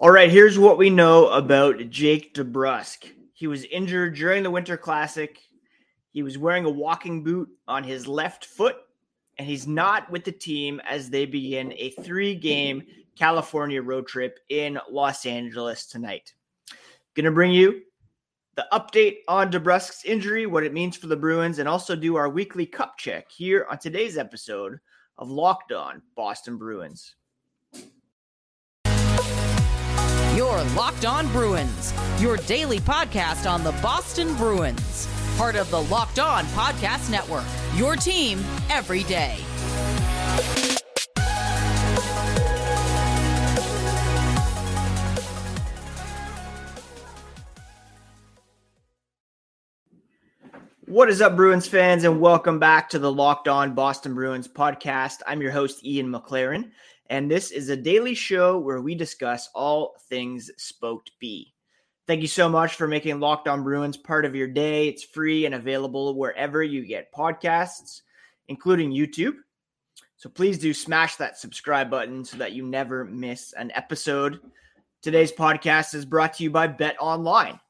All right, here's what we know about Jake DeBrusk. He was injured during the Winter Classic. He was wearing a walking boot on his left foot, and he's not with the team as they begin a three game California road trip in Los Angeles tonight. Going to bring you the update on DeBrusk's injury, what it means for the Bruins, and also do our weekly cup check here on today's episode of Locked On Boston Bruins. Your Locked On Bruins, your daily podcast on the Boston Bruins, part of the Locked On Podcast Network, your team every day. What is up, Bruins fans, and welcome back to the Locked On Boston Bruins podcast. I'm your host, Ian McLaren, and this is a daily show where we discuss all things Spoked B. Thank you so much for making Locked On Bruins part of your day. It's free and available wherever you get podcasts, including YouTube. So please do smash that subscribe button so that you never miss an episode. Today's podcast is brought to you by Bet Online.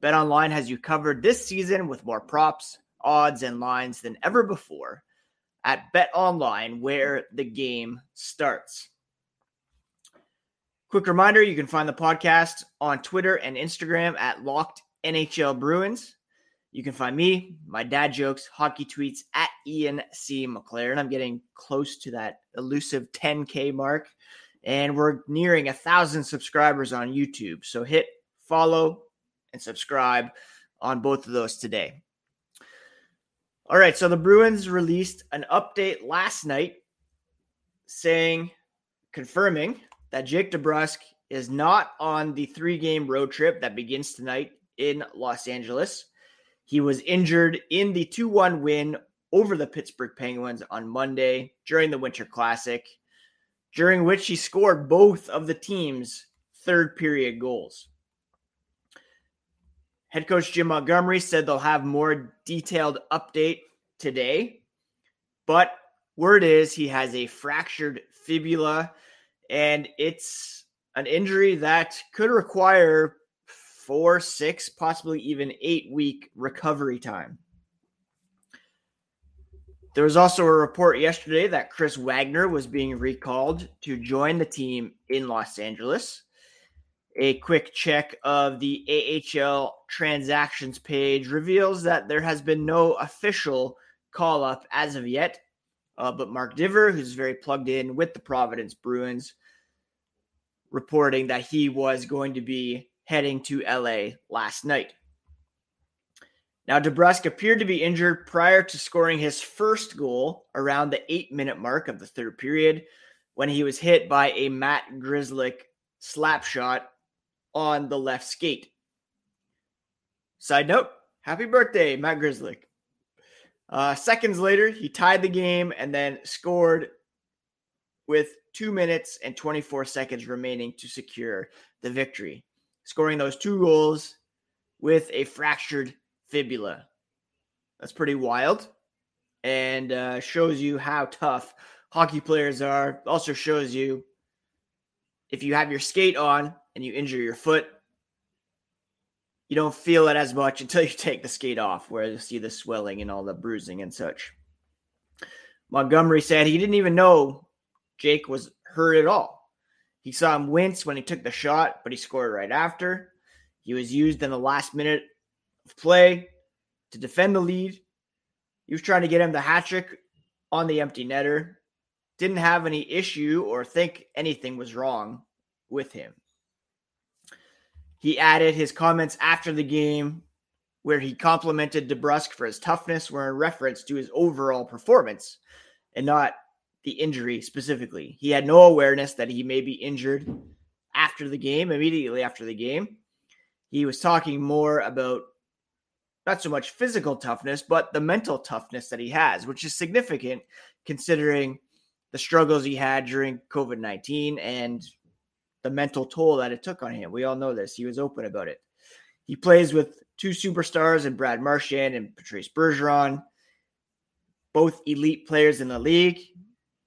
Bet Online has you covered this season with more props, odds, and lines than ever before at BetOnline, where the game starts. Quick reminder you can find the podcast on Twitter and Instagram at Locked NHL Bruins. You can find me, my dad jokes, hockey tweets at Ian C. McLaren. I'm getting close to that elusive 10K mark, and we're nearing a thousand subscribers on YouTube. So hit follow, and subscribe on both of those today. All right, so the Bruins released an update last night saying, confirming that Jake DeBrusk is not on the three game road trip that begins tonight in Los Angeles. He was injured in the 2 1 win over the Pittsburgh Penguins on Monday during the Winter Classic, during which he scored both of the team's third period goals. Head coach Jim Montgomery said they'll have more detailed update today, but word is he has a fractured fibula and it's an injury that could require four, six, possibly even eight week recovery time. There was also a report yesterday that Chris Wagner was being recalled to join the team in Los Angeles a quick check of the AHL transactions page reveals that there has been no official call up as of yet. Uh, but Mark Divver, who's very plugged in with the Providence Bruins, reporting that he was going to be heading to LA last night. Now, DeBrusk appeared to be injured prior to scoring his first goal around the eight minute mark of the third period when he was hit by a Matt Grzelcyk slap shot on the left skate. Side note, happy birthday, Matt Grzelcyk. Uh, seconds later, he tied the game and then scored with two minutes and 24 seconds remaining to secure the victory, scoring those two goals with a fractured fibula. That's pretty wild and uh, shows you how tough hockey players are. Also shows you if you have your skate on and you injure your foot, you don't feel it as much until you take the skate off, where you see the swelling and all the bruising and such. Montgomery said he didn't even know Jake was hurt at all. He saw him wince when he took the shot, but he scored right after. He was used in the last minute of play to defend the lead. He was trying to get him the hat trick on the empty netter. Didn't have any issue or think anything was wrong with him. He added his comments after the game where he complimented DeBrusk for his toughness were in reference to his overall performance and not the injury specifically. He had no awareness that he may be injured after the game, immediately after the game. He was talking more about not so much physical toughness, but the mental toughness that he has, which is significant considering the struggles he had during COVID 19 and the mental toll that it took on him. We all know this. He was open about it. He plays with two superstars in Brad Marchand and Patrice Bergeron, both elite players in the league.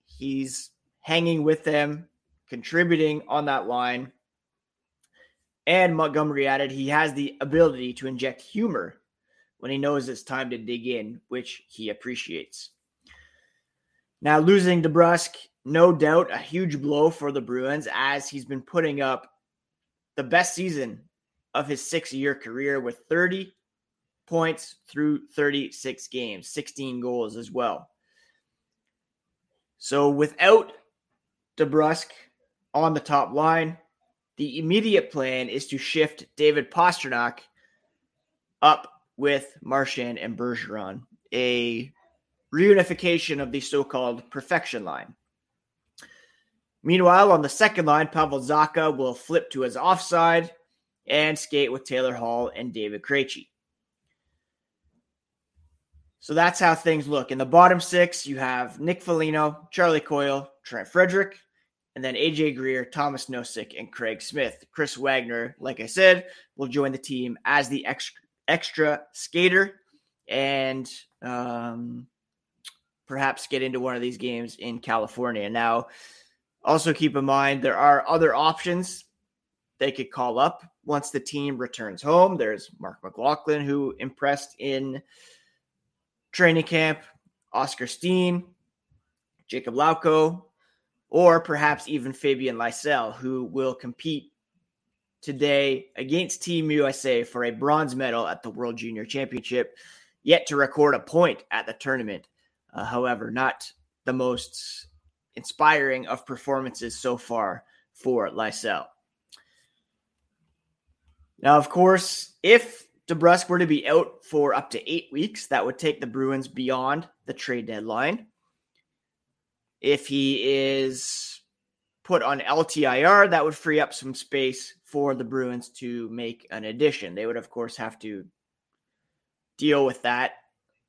He's hanging with them, contributing on that line. And Montgomery added he has the ability to inject humor when he knows it's time to dig in, which he appreciates. Now, losing DeBrusk, no doubt a huge blow for the Bruins as he's been putting up the best season of his six year career with 30 points through 36 games, 16 goals as well. So without DeBrusk on the top line, the immediate plan is to shift David Pastrnak up with Marchand and Bergeron, a reunification of the so-called perfection line. Meanwhile, on the second line, Pavel Zacha will flip to his offside and skate with Taylor Hall and David Krejci. So that's how things look. In the bottom six, you have Nick Foligno, Charlie Coyle, Trent Frederic, and then AJ Greer, Tomas Nosek, and Craig Smith. Chris Wagner, like I said, will join the team as the extra, extra skater and um, perhaps get into one of these games in California. Now, also keep in mind there are other options they could call up once the team returns home. There's Marc McLaughlin, who impressed in training camp, Oskar Steen, Jakub Lauko, or perhaps even Fabian Lysell, who will compete today against Team USA for a bronze medal at the World Junior Championship, yet to record a point at the tournament. Uh, however, not the most inspiring of performances so far for Lysell. Now, of course, if DeBrusk were to be out for up to eight weeks, that would take the Bruins beyond the trade deadline. If he is put on LTIR, that would free up some space for the Bruins to make an addition. They would, of course, have to deal with that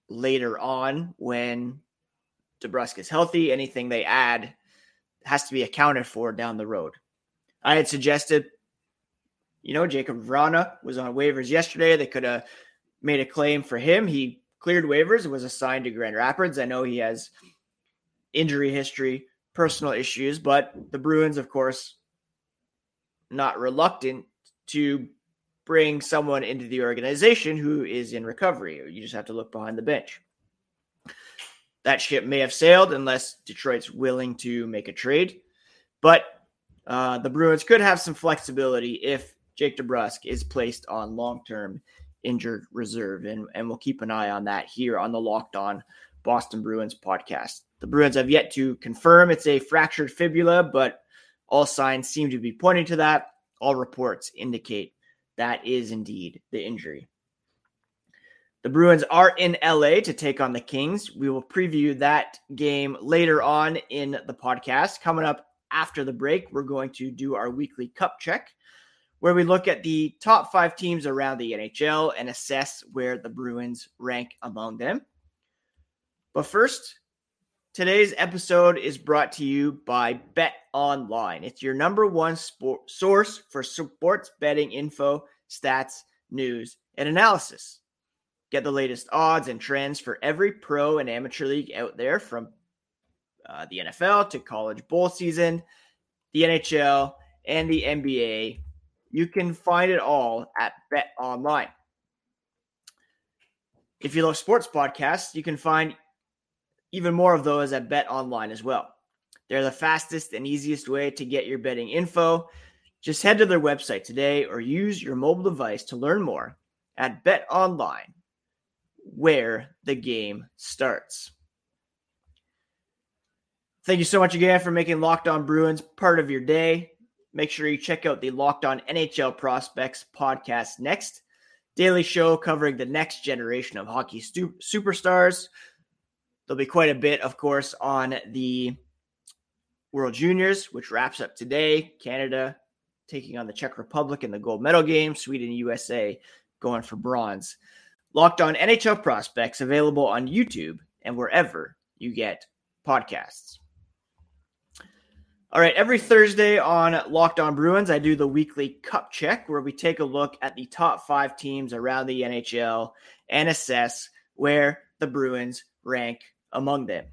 later on when DeBrusk is healthy. Anything they add has to be accounted for down the road. I had suggested you know, Jakub Vrana was on waivers yesterday. They could have made a claim for him. He cleared waivers was assigned to Grand Rapids. I know he has injury history, personal issues, but the Bruins, of course, not reluctant to bring someone into the organization who is in recovery. You just have to look behind the bench. That ship may have sailed unless Detroit's willing to make a trade, but uh, the Bruins could have some flexibility if Jake DeBrusk is placed on long term injured reserve. And, and we'll keep an eye on that here on the Locked On Boston Bruins podcast. The Bruins have yet to confirm it's a fractured fibula, but all signs seem to be pointing to that. All reports indicate that is indeed the injury. The Bruins are in LA to take on the Kings. We will preview that game later on in the podcast. Coming up after the break, we're going to do our weekly cup check where we look at the top five teams around the NHL and assess where the Bruins rank among them. But first, today's episode is brought to you by Bet Online. It's your number one sport source for sports betting info, stats, news, and analysis. Get the latest odds and trends for every pro and amateur league out there from uh, the NFL to college bowl season, the NHL, and the NBA you can find it all at Bet Online. If you love sports podcasts, you can find even more of those at Bet Online as well. They're the fastest and easiest way to get your betting info. Just head to their website today or use your mobile device to learn more at Bet Online, where the game starts. Thank you so much again for making Locked On Bruins part of your day. Make sure you check out the Locked On NHL Prospects podcast next. Daily show covering the next generation of hockey stu- superstars. There'll be quite a bit, of course, on the World Juniors, which wraps up today. Canada taking on the Czech Republic in the gold medal game. Sweden, USA going for bronze. Locked on NHL prospects available on YouTube and wherever you get podcasts. All right, every Thursday on Locked On Bruins, I do the weekly cup check where we take a look at the top five teams around the NHL and assess where the Bruins rank among them.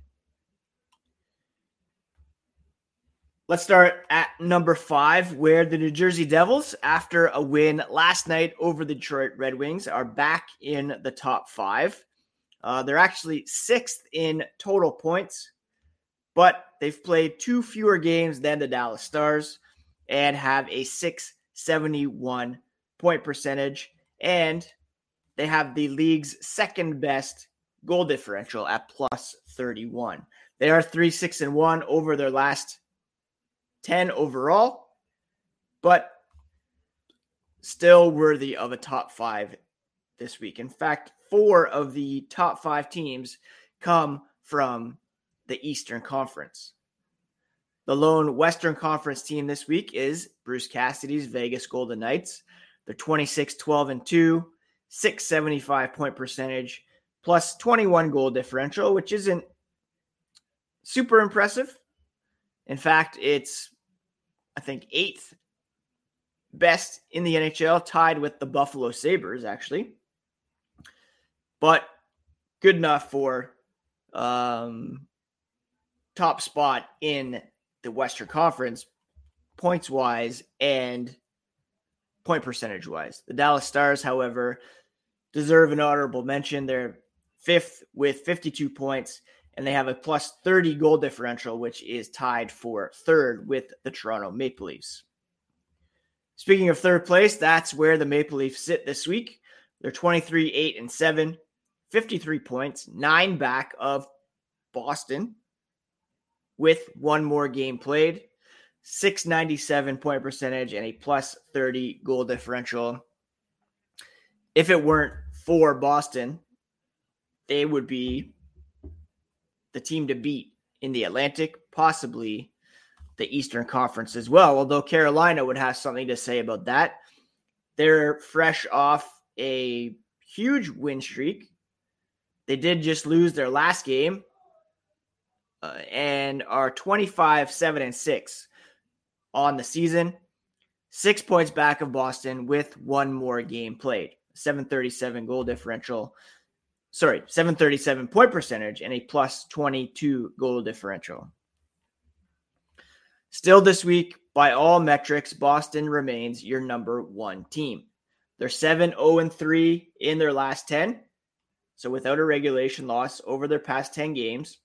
Let's start at number five, where the New Jersey Devils, after a win last night over the Detroit Red Wings, are back in the top five. Uh, they're actually sixth in total points, but they've played two fewer games than the Dallas Stars and have a 671 point percentage. And they have the league's second best goal differential at plus 31. They are 3 6 and 1 over their last 10 overall, but still worthy of a top five this week. In fact, four of the top five teams come from the Eastern Conference. The lone Western Conference team this week is Bruce Cassidy's Vegas Golden Knights. They're 26 12 and 2, 675 point percentage, plus 21 goal differential, which isn't super impressive. In fact, it's I think, eighth best in the NHL, tied with the Buffalo Sabres, actually. But good enough for um, top spot in the Western Conference, points wise and point percentage wise. The Dallas Stars, however, deserve an honorable mention. They're fifth with 52 points and they have a plus 30 goal differential, which is tied for third with the Toronto Maple Leafs. Speaking of third place, that's where the Maple Leafs sit this week. They're 23, 8, and 7, 53 points, nine back of Boston with one more game played, 697 point percentage, and a plus 30 goal differential. If it weren't for Boston, they would be the team to beat in the Atlantic, possibly the Eastern Conference as well. Although Carolina would have something to say about that. They're fresh off a huge win streak. They did just lose their last game uh, and are 25 7 and 6 on the season. Six points back of Boston with one more game played. 737 goal differential sorry, 737 point percentage and a plus 22 goal differential. Still this week, by all metrics, Boston remains your number one team. They're 7 0 3 in their last 10. So without a regulation loss over their past 10 games,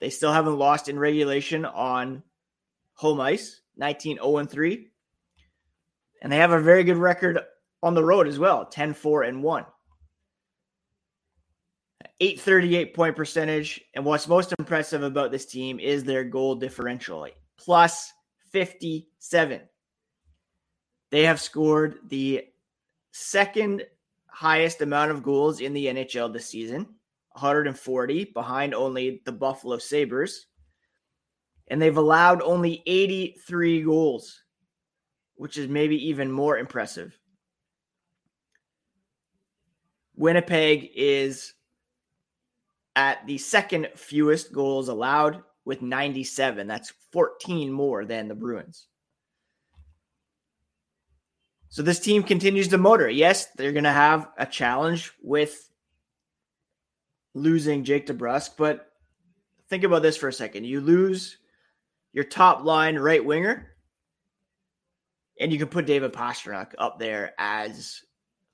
they still haven't lost in regulation on home ice, 19 0 3. And they have a very good record on the road as well, 10 4 and 1. 838 point percentage. And what's most impressive about this team is their goal differential, plus 57. They have scored the second highest amount of goals in the NHL this season, 140, behind only the Buffalo Sabres. And they've allowed only 83 goals, which is maybe even more impressive. Winnipeg is at the second fewest goals allowed with 97. That's 14 more than the Bruins. So this team continues to motor. Yes, they're going to have a challenge with losing Jake DeBrusk, but think about this for a second. You lose your top line right winger, and you can put David Pastrnak up there as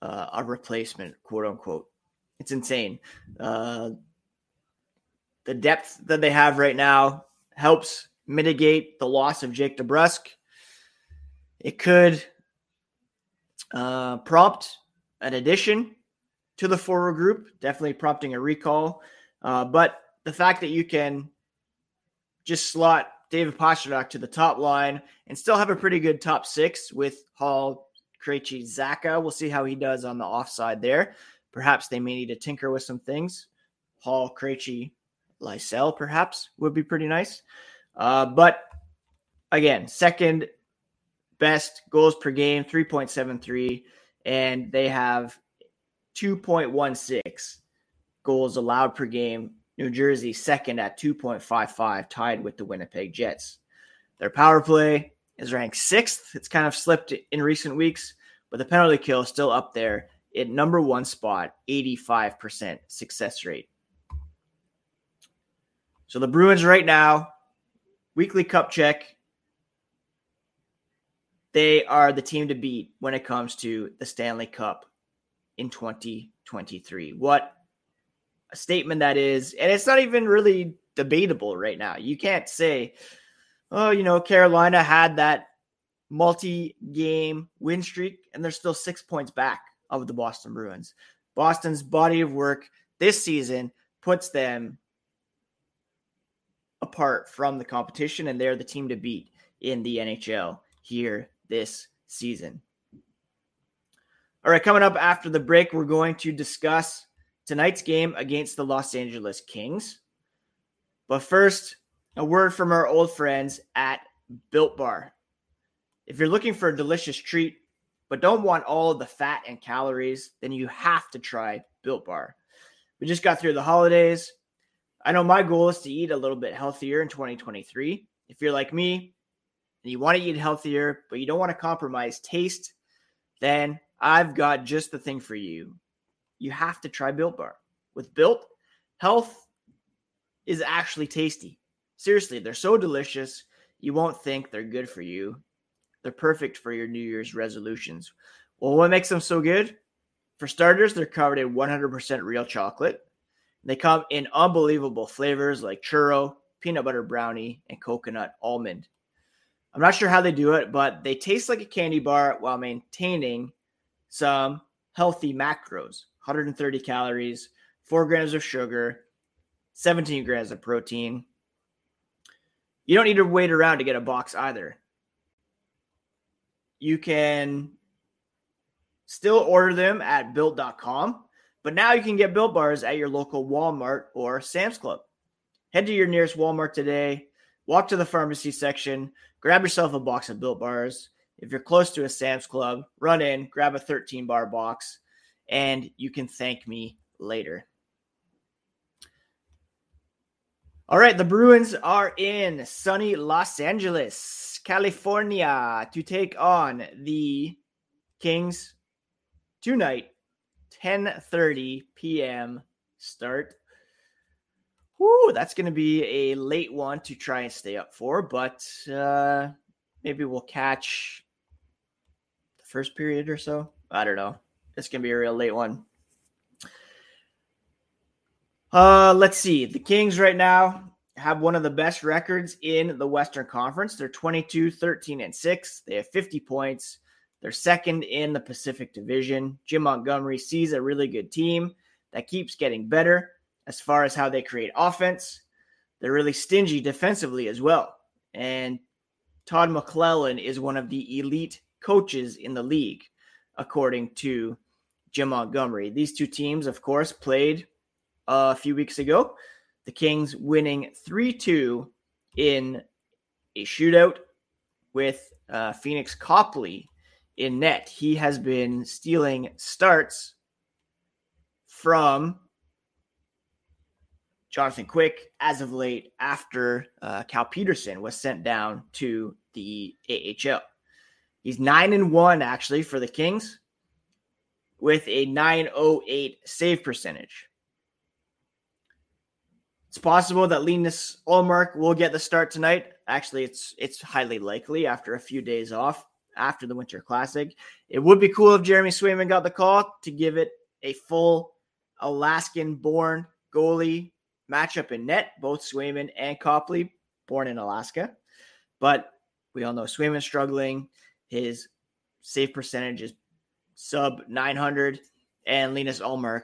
uh, a replacement, quote unquote. It's insane. Uh, the depth that they have right now helps mitigate the loss of Jake DeBrusk. It could uh, prompt an addition to the forward group, definitely prompting a recall. Uh, but the fact that you can just slot David Pastrnak to the top line and still have a pretty good top six with Hall, Krejci, Zacha. We'll see how he does on the offside there. Perhaps they may need to tinker with some things. Hall, Krejci, Lysell, perhaps, would be pretty nice. Uh, but again, second best goals per game, 3.73, and they have 2.16 goals allowed per game. New Jersey second at 2.55, tied with the Winnipeg Jets. Their power play is ranked sixth. It's kind of slipped in recent weeks, but the penalty kill is still up there at number one spot, 85% success rate. So the Bruins right now, weekly cup check, they are the team to beat when it comes to the Stanley Cup in 2023. What a statement that is. And it's not even really debatable right now. You can't say, oh, you know, Carolina had that multi game win streak and they're still six points back of the Boston Bruins. Boston's body of work this season puts them apart from the competition, and they're the team to beat in the NHL here this season. All right, coming up after the break, we're going to discuss tonight's game against the Los Angeles Kings. But first, a word from our old friends at Built Bar. If you're looking for a delicious treat, but don't want all of the fat and calories, then you have to try Built Bar. We just got through the holidays. I know my goal is to eat a little bit healthier in 2023. If you're like me and you want to eat healthier, but you don't want to compromise taste, then I've got just the thing for you. You have to try Built Bar. With Built, health is actually tasty. Seriously, they're so delicious, you won't think they're good for you. They're perfect for your New Year's resolutions. Well, what makes them so good? For starters, they're covered in 100% real chocolate. They come in unbelievable flavors like churro, peanut butter brownie, and coconut almond. I'm not sure how they do it, but they taste like a candy bar while maintaining some healthy macros 130 calories, 4 grams of sugar, 17 grams of protein. You don't need to wait around to get a box either. You can Still order them at built.com, but now you can get built bars at your local Walmart or Sam's Club. Head to your nearest Walmart today, walk to the pharmacy section, grab yourself a box of built bars. If you're close to a Sam's Club, run in, grab a 13 bar box, and you can thank me later. All right, the Bruins are in sunny Los Angeles, California to take on the Kings tonight, 10:30 p.m. start. Whoo, that's going to be a late one to try and stay up for, but uh, maybe we'll catch the first period or so. I don't know. It's going to be a real late one. Uh, let's see. The Kings right now have one of the best records in the Western Conference. They're 22, 13, and 6. They have 50 points. They're second in the Pacific Division. Jim Montgomery sees a really good team that keeps getting better as far as how they create offense. They're really stingy defensively as well. And Todd McLellan is one of the elite coaches in the league, according to Jim Montgomery. These two teams, of course, played a few weeks ago. The Kings winning 3 2 in a shootout with uh, Pheonix Copley in net. He has been stealing starts from Jonathan Quick as of late after uh, Cal Petersen was sent down to the AHL. He's 9 and 1 actually for the Kings with a 908 save percentage. It's possible that Linus Ullmark will get the start tonight. Actually, it's it's highly likely after a few days off after the Winter Classic. It would be cool if Jeremy Swayman got the call to give it a full Alaskan born goalie matchup in net, both Swayman and Copley, born in Alaska. But we all know Swayman struggling. His save percentage is sub 900. And Linus Ullmark,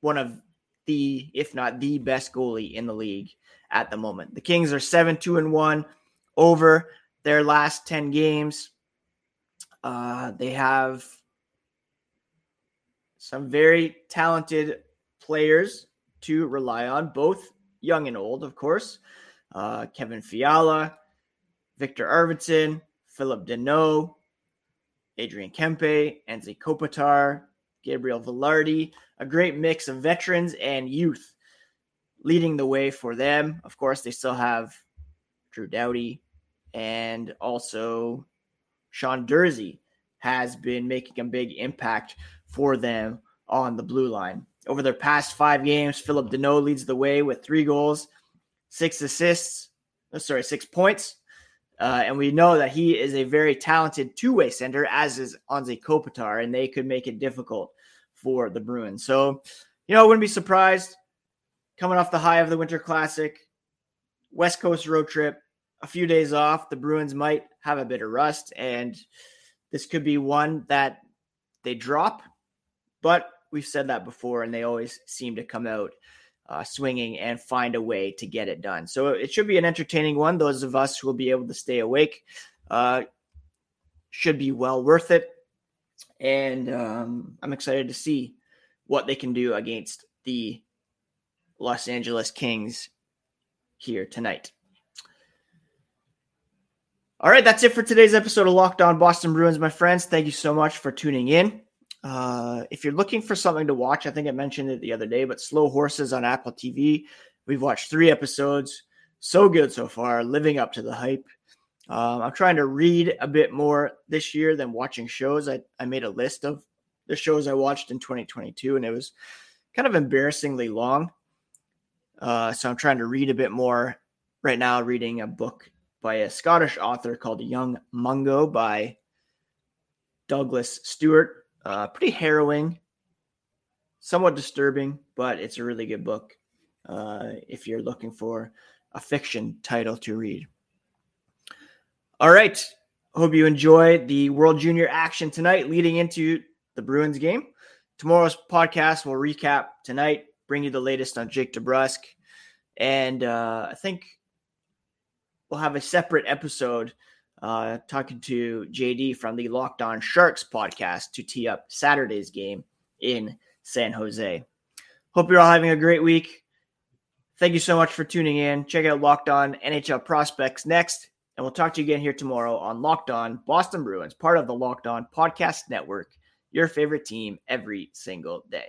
one of the, if not the best goalie in the league at the moment. The Kings are 7 2 and 1 over their last 10 games. Uh, they have some very talented players to rely on, both young and old, of course. Uh, Kevin Fiala, Viktor Arvidsson, Phillip Danault, Adrian Kempe, Anze Kopitar, Gabriel Vilardi, a great mix of veterans and youth leading the way for them. Of course, they still have Drew Doughty and also Sean Durzi has been making a big impact for them on the blue line. Over their past five games, Phillip Danault leads the way with three goals, six assists, sorry, six points. Uh, and we know that he is a very talented two way center, as is Anze Kopitar, and they could make it difficult for the Bruins. So, you know, I wouldn't be surprised coming off the high of the Winter Classic, West Coast road trip, a few days off, the Bruins might have a bit of rust, and this could be one that they drop. But we've said that before, and they always seem to come out uh, swinging and find a way to get it done. So it should be an entertaining one. Those of us who will be able to stay awake uh, should be well worth it. And um, I'm excited to see what they can do against the Los Angeles Kings here tonight. All right, that's it for today's episode of Locked On Boston Bruins, my friends. Thank you so much for tuning in. Uh, if you're looking for something to watch, I think I mentioned it the other day, but Slow Horses on Apple TV. We've watched three episodes. So good so far, living up to the hype. Um, I'm trying to read a bit more this year than watching shows. I, I made a list of the shows I watched in 2022, and it was kind of embarrassingly long. Uh, so I'm trying to read a bit more right now, reading a book by a Scottish author called Young Mungo by Douglas Stuart. Uh, pretty harrowing, somewhat disturbing, but it's a really good book uh, if you're looking for a fiction title to read. All right. Hope you enjoy the World Junior action tonight leading into the Bruins game. Tomorrow's podcast will recap tonight, bring you the latest on Jake DeBrusk. And uh, I think we'll have a separate episode uh, talking to JD from the Locked On Sharks podcast to tee up Saturday's game in San Jose. Hope you're all having a great week. Thank you so much for tuning in. Check out Locked On NHL Prospects next, and we'll talk to you again here tomorrow on Locked On Boston Bruins, part of the Locked On Podcast Network, your favorite team every single day.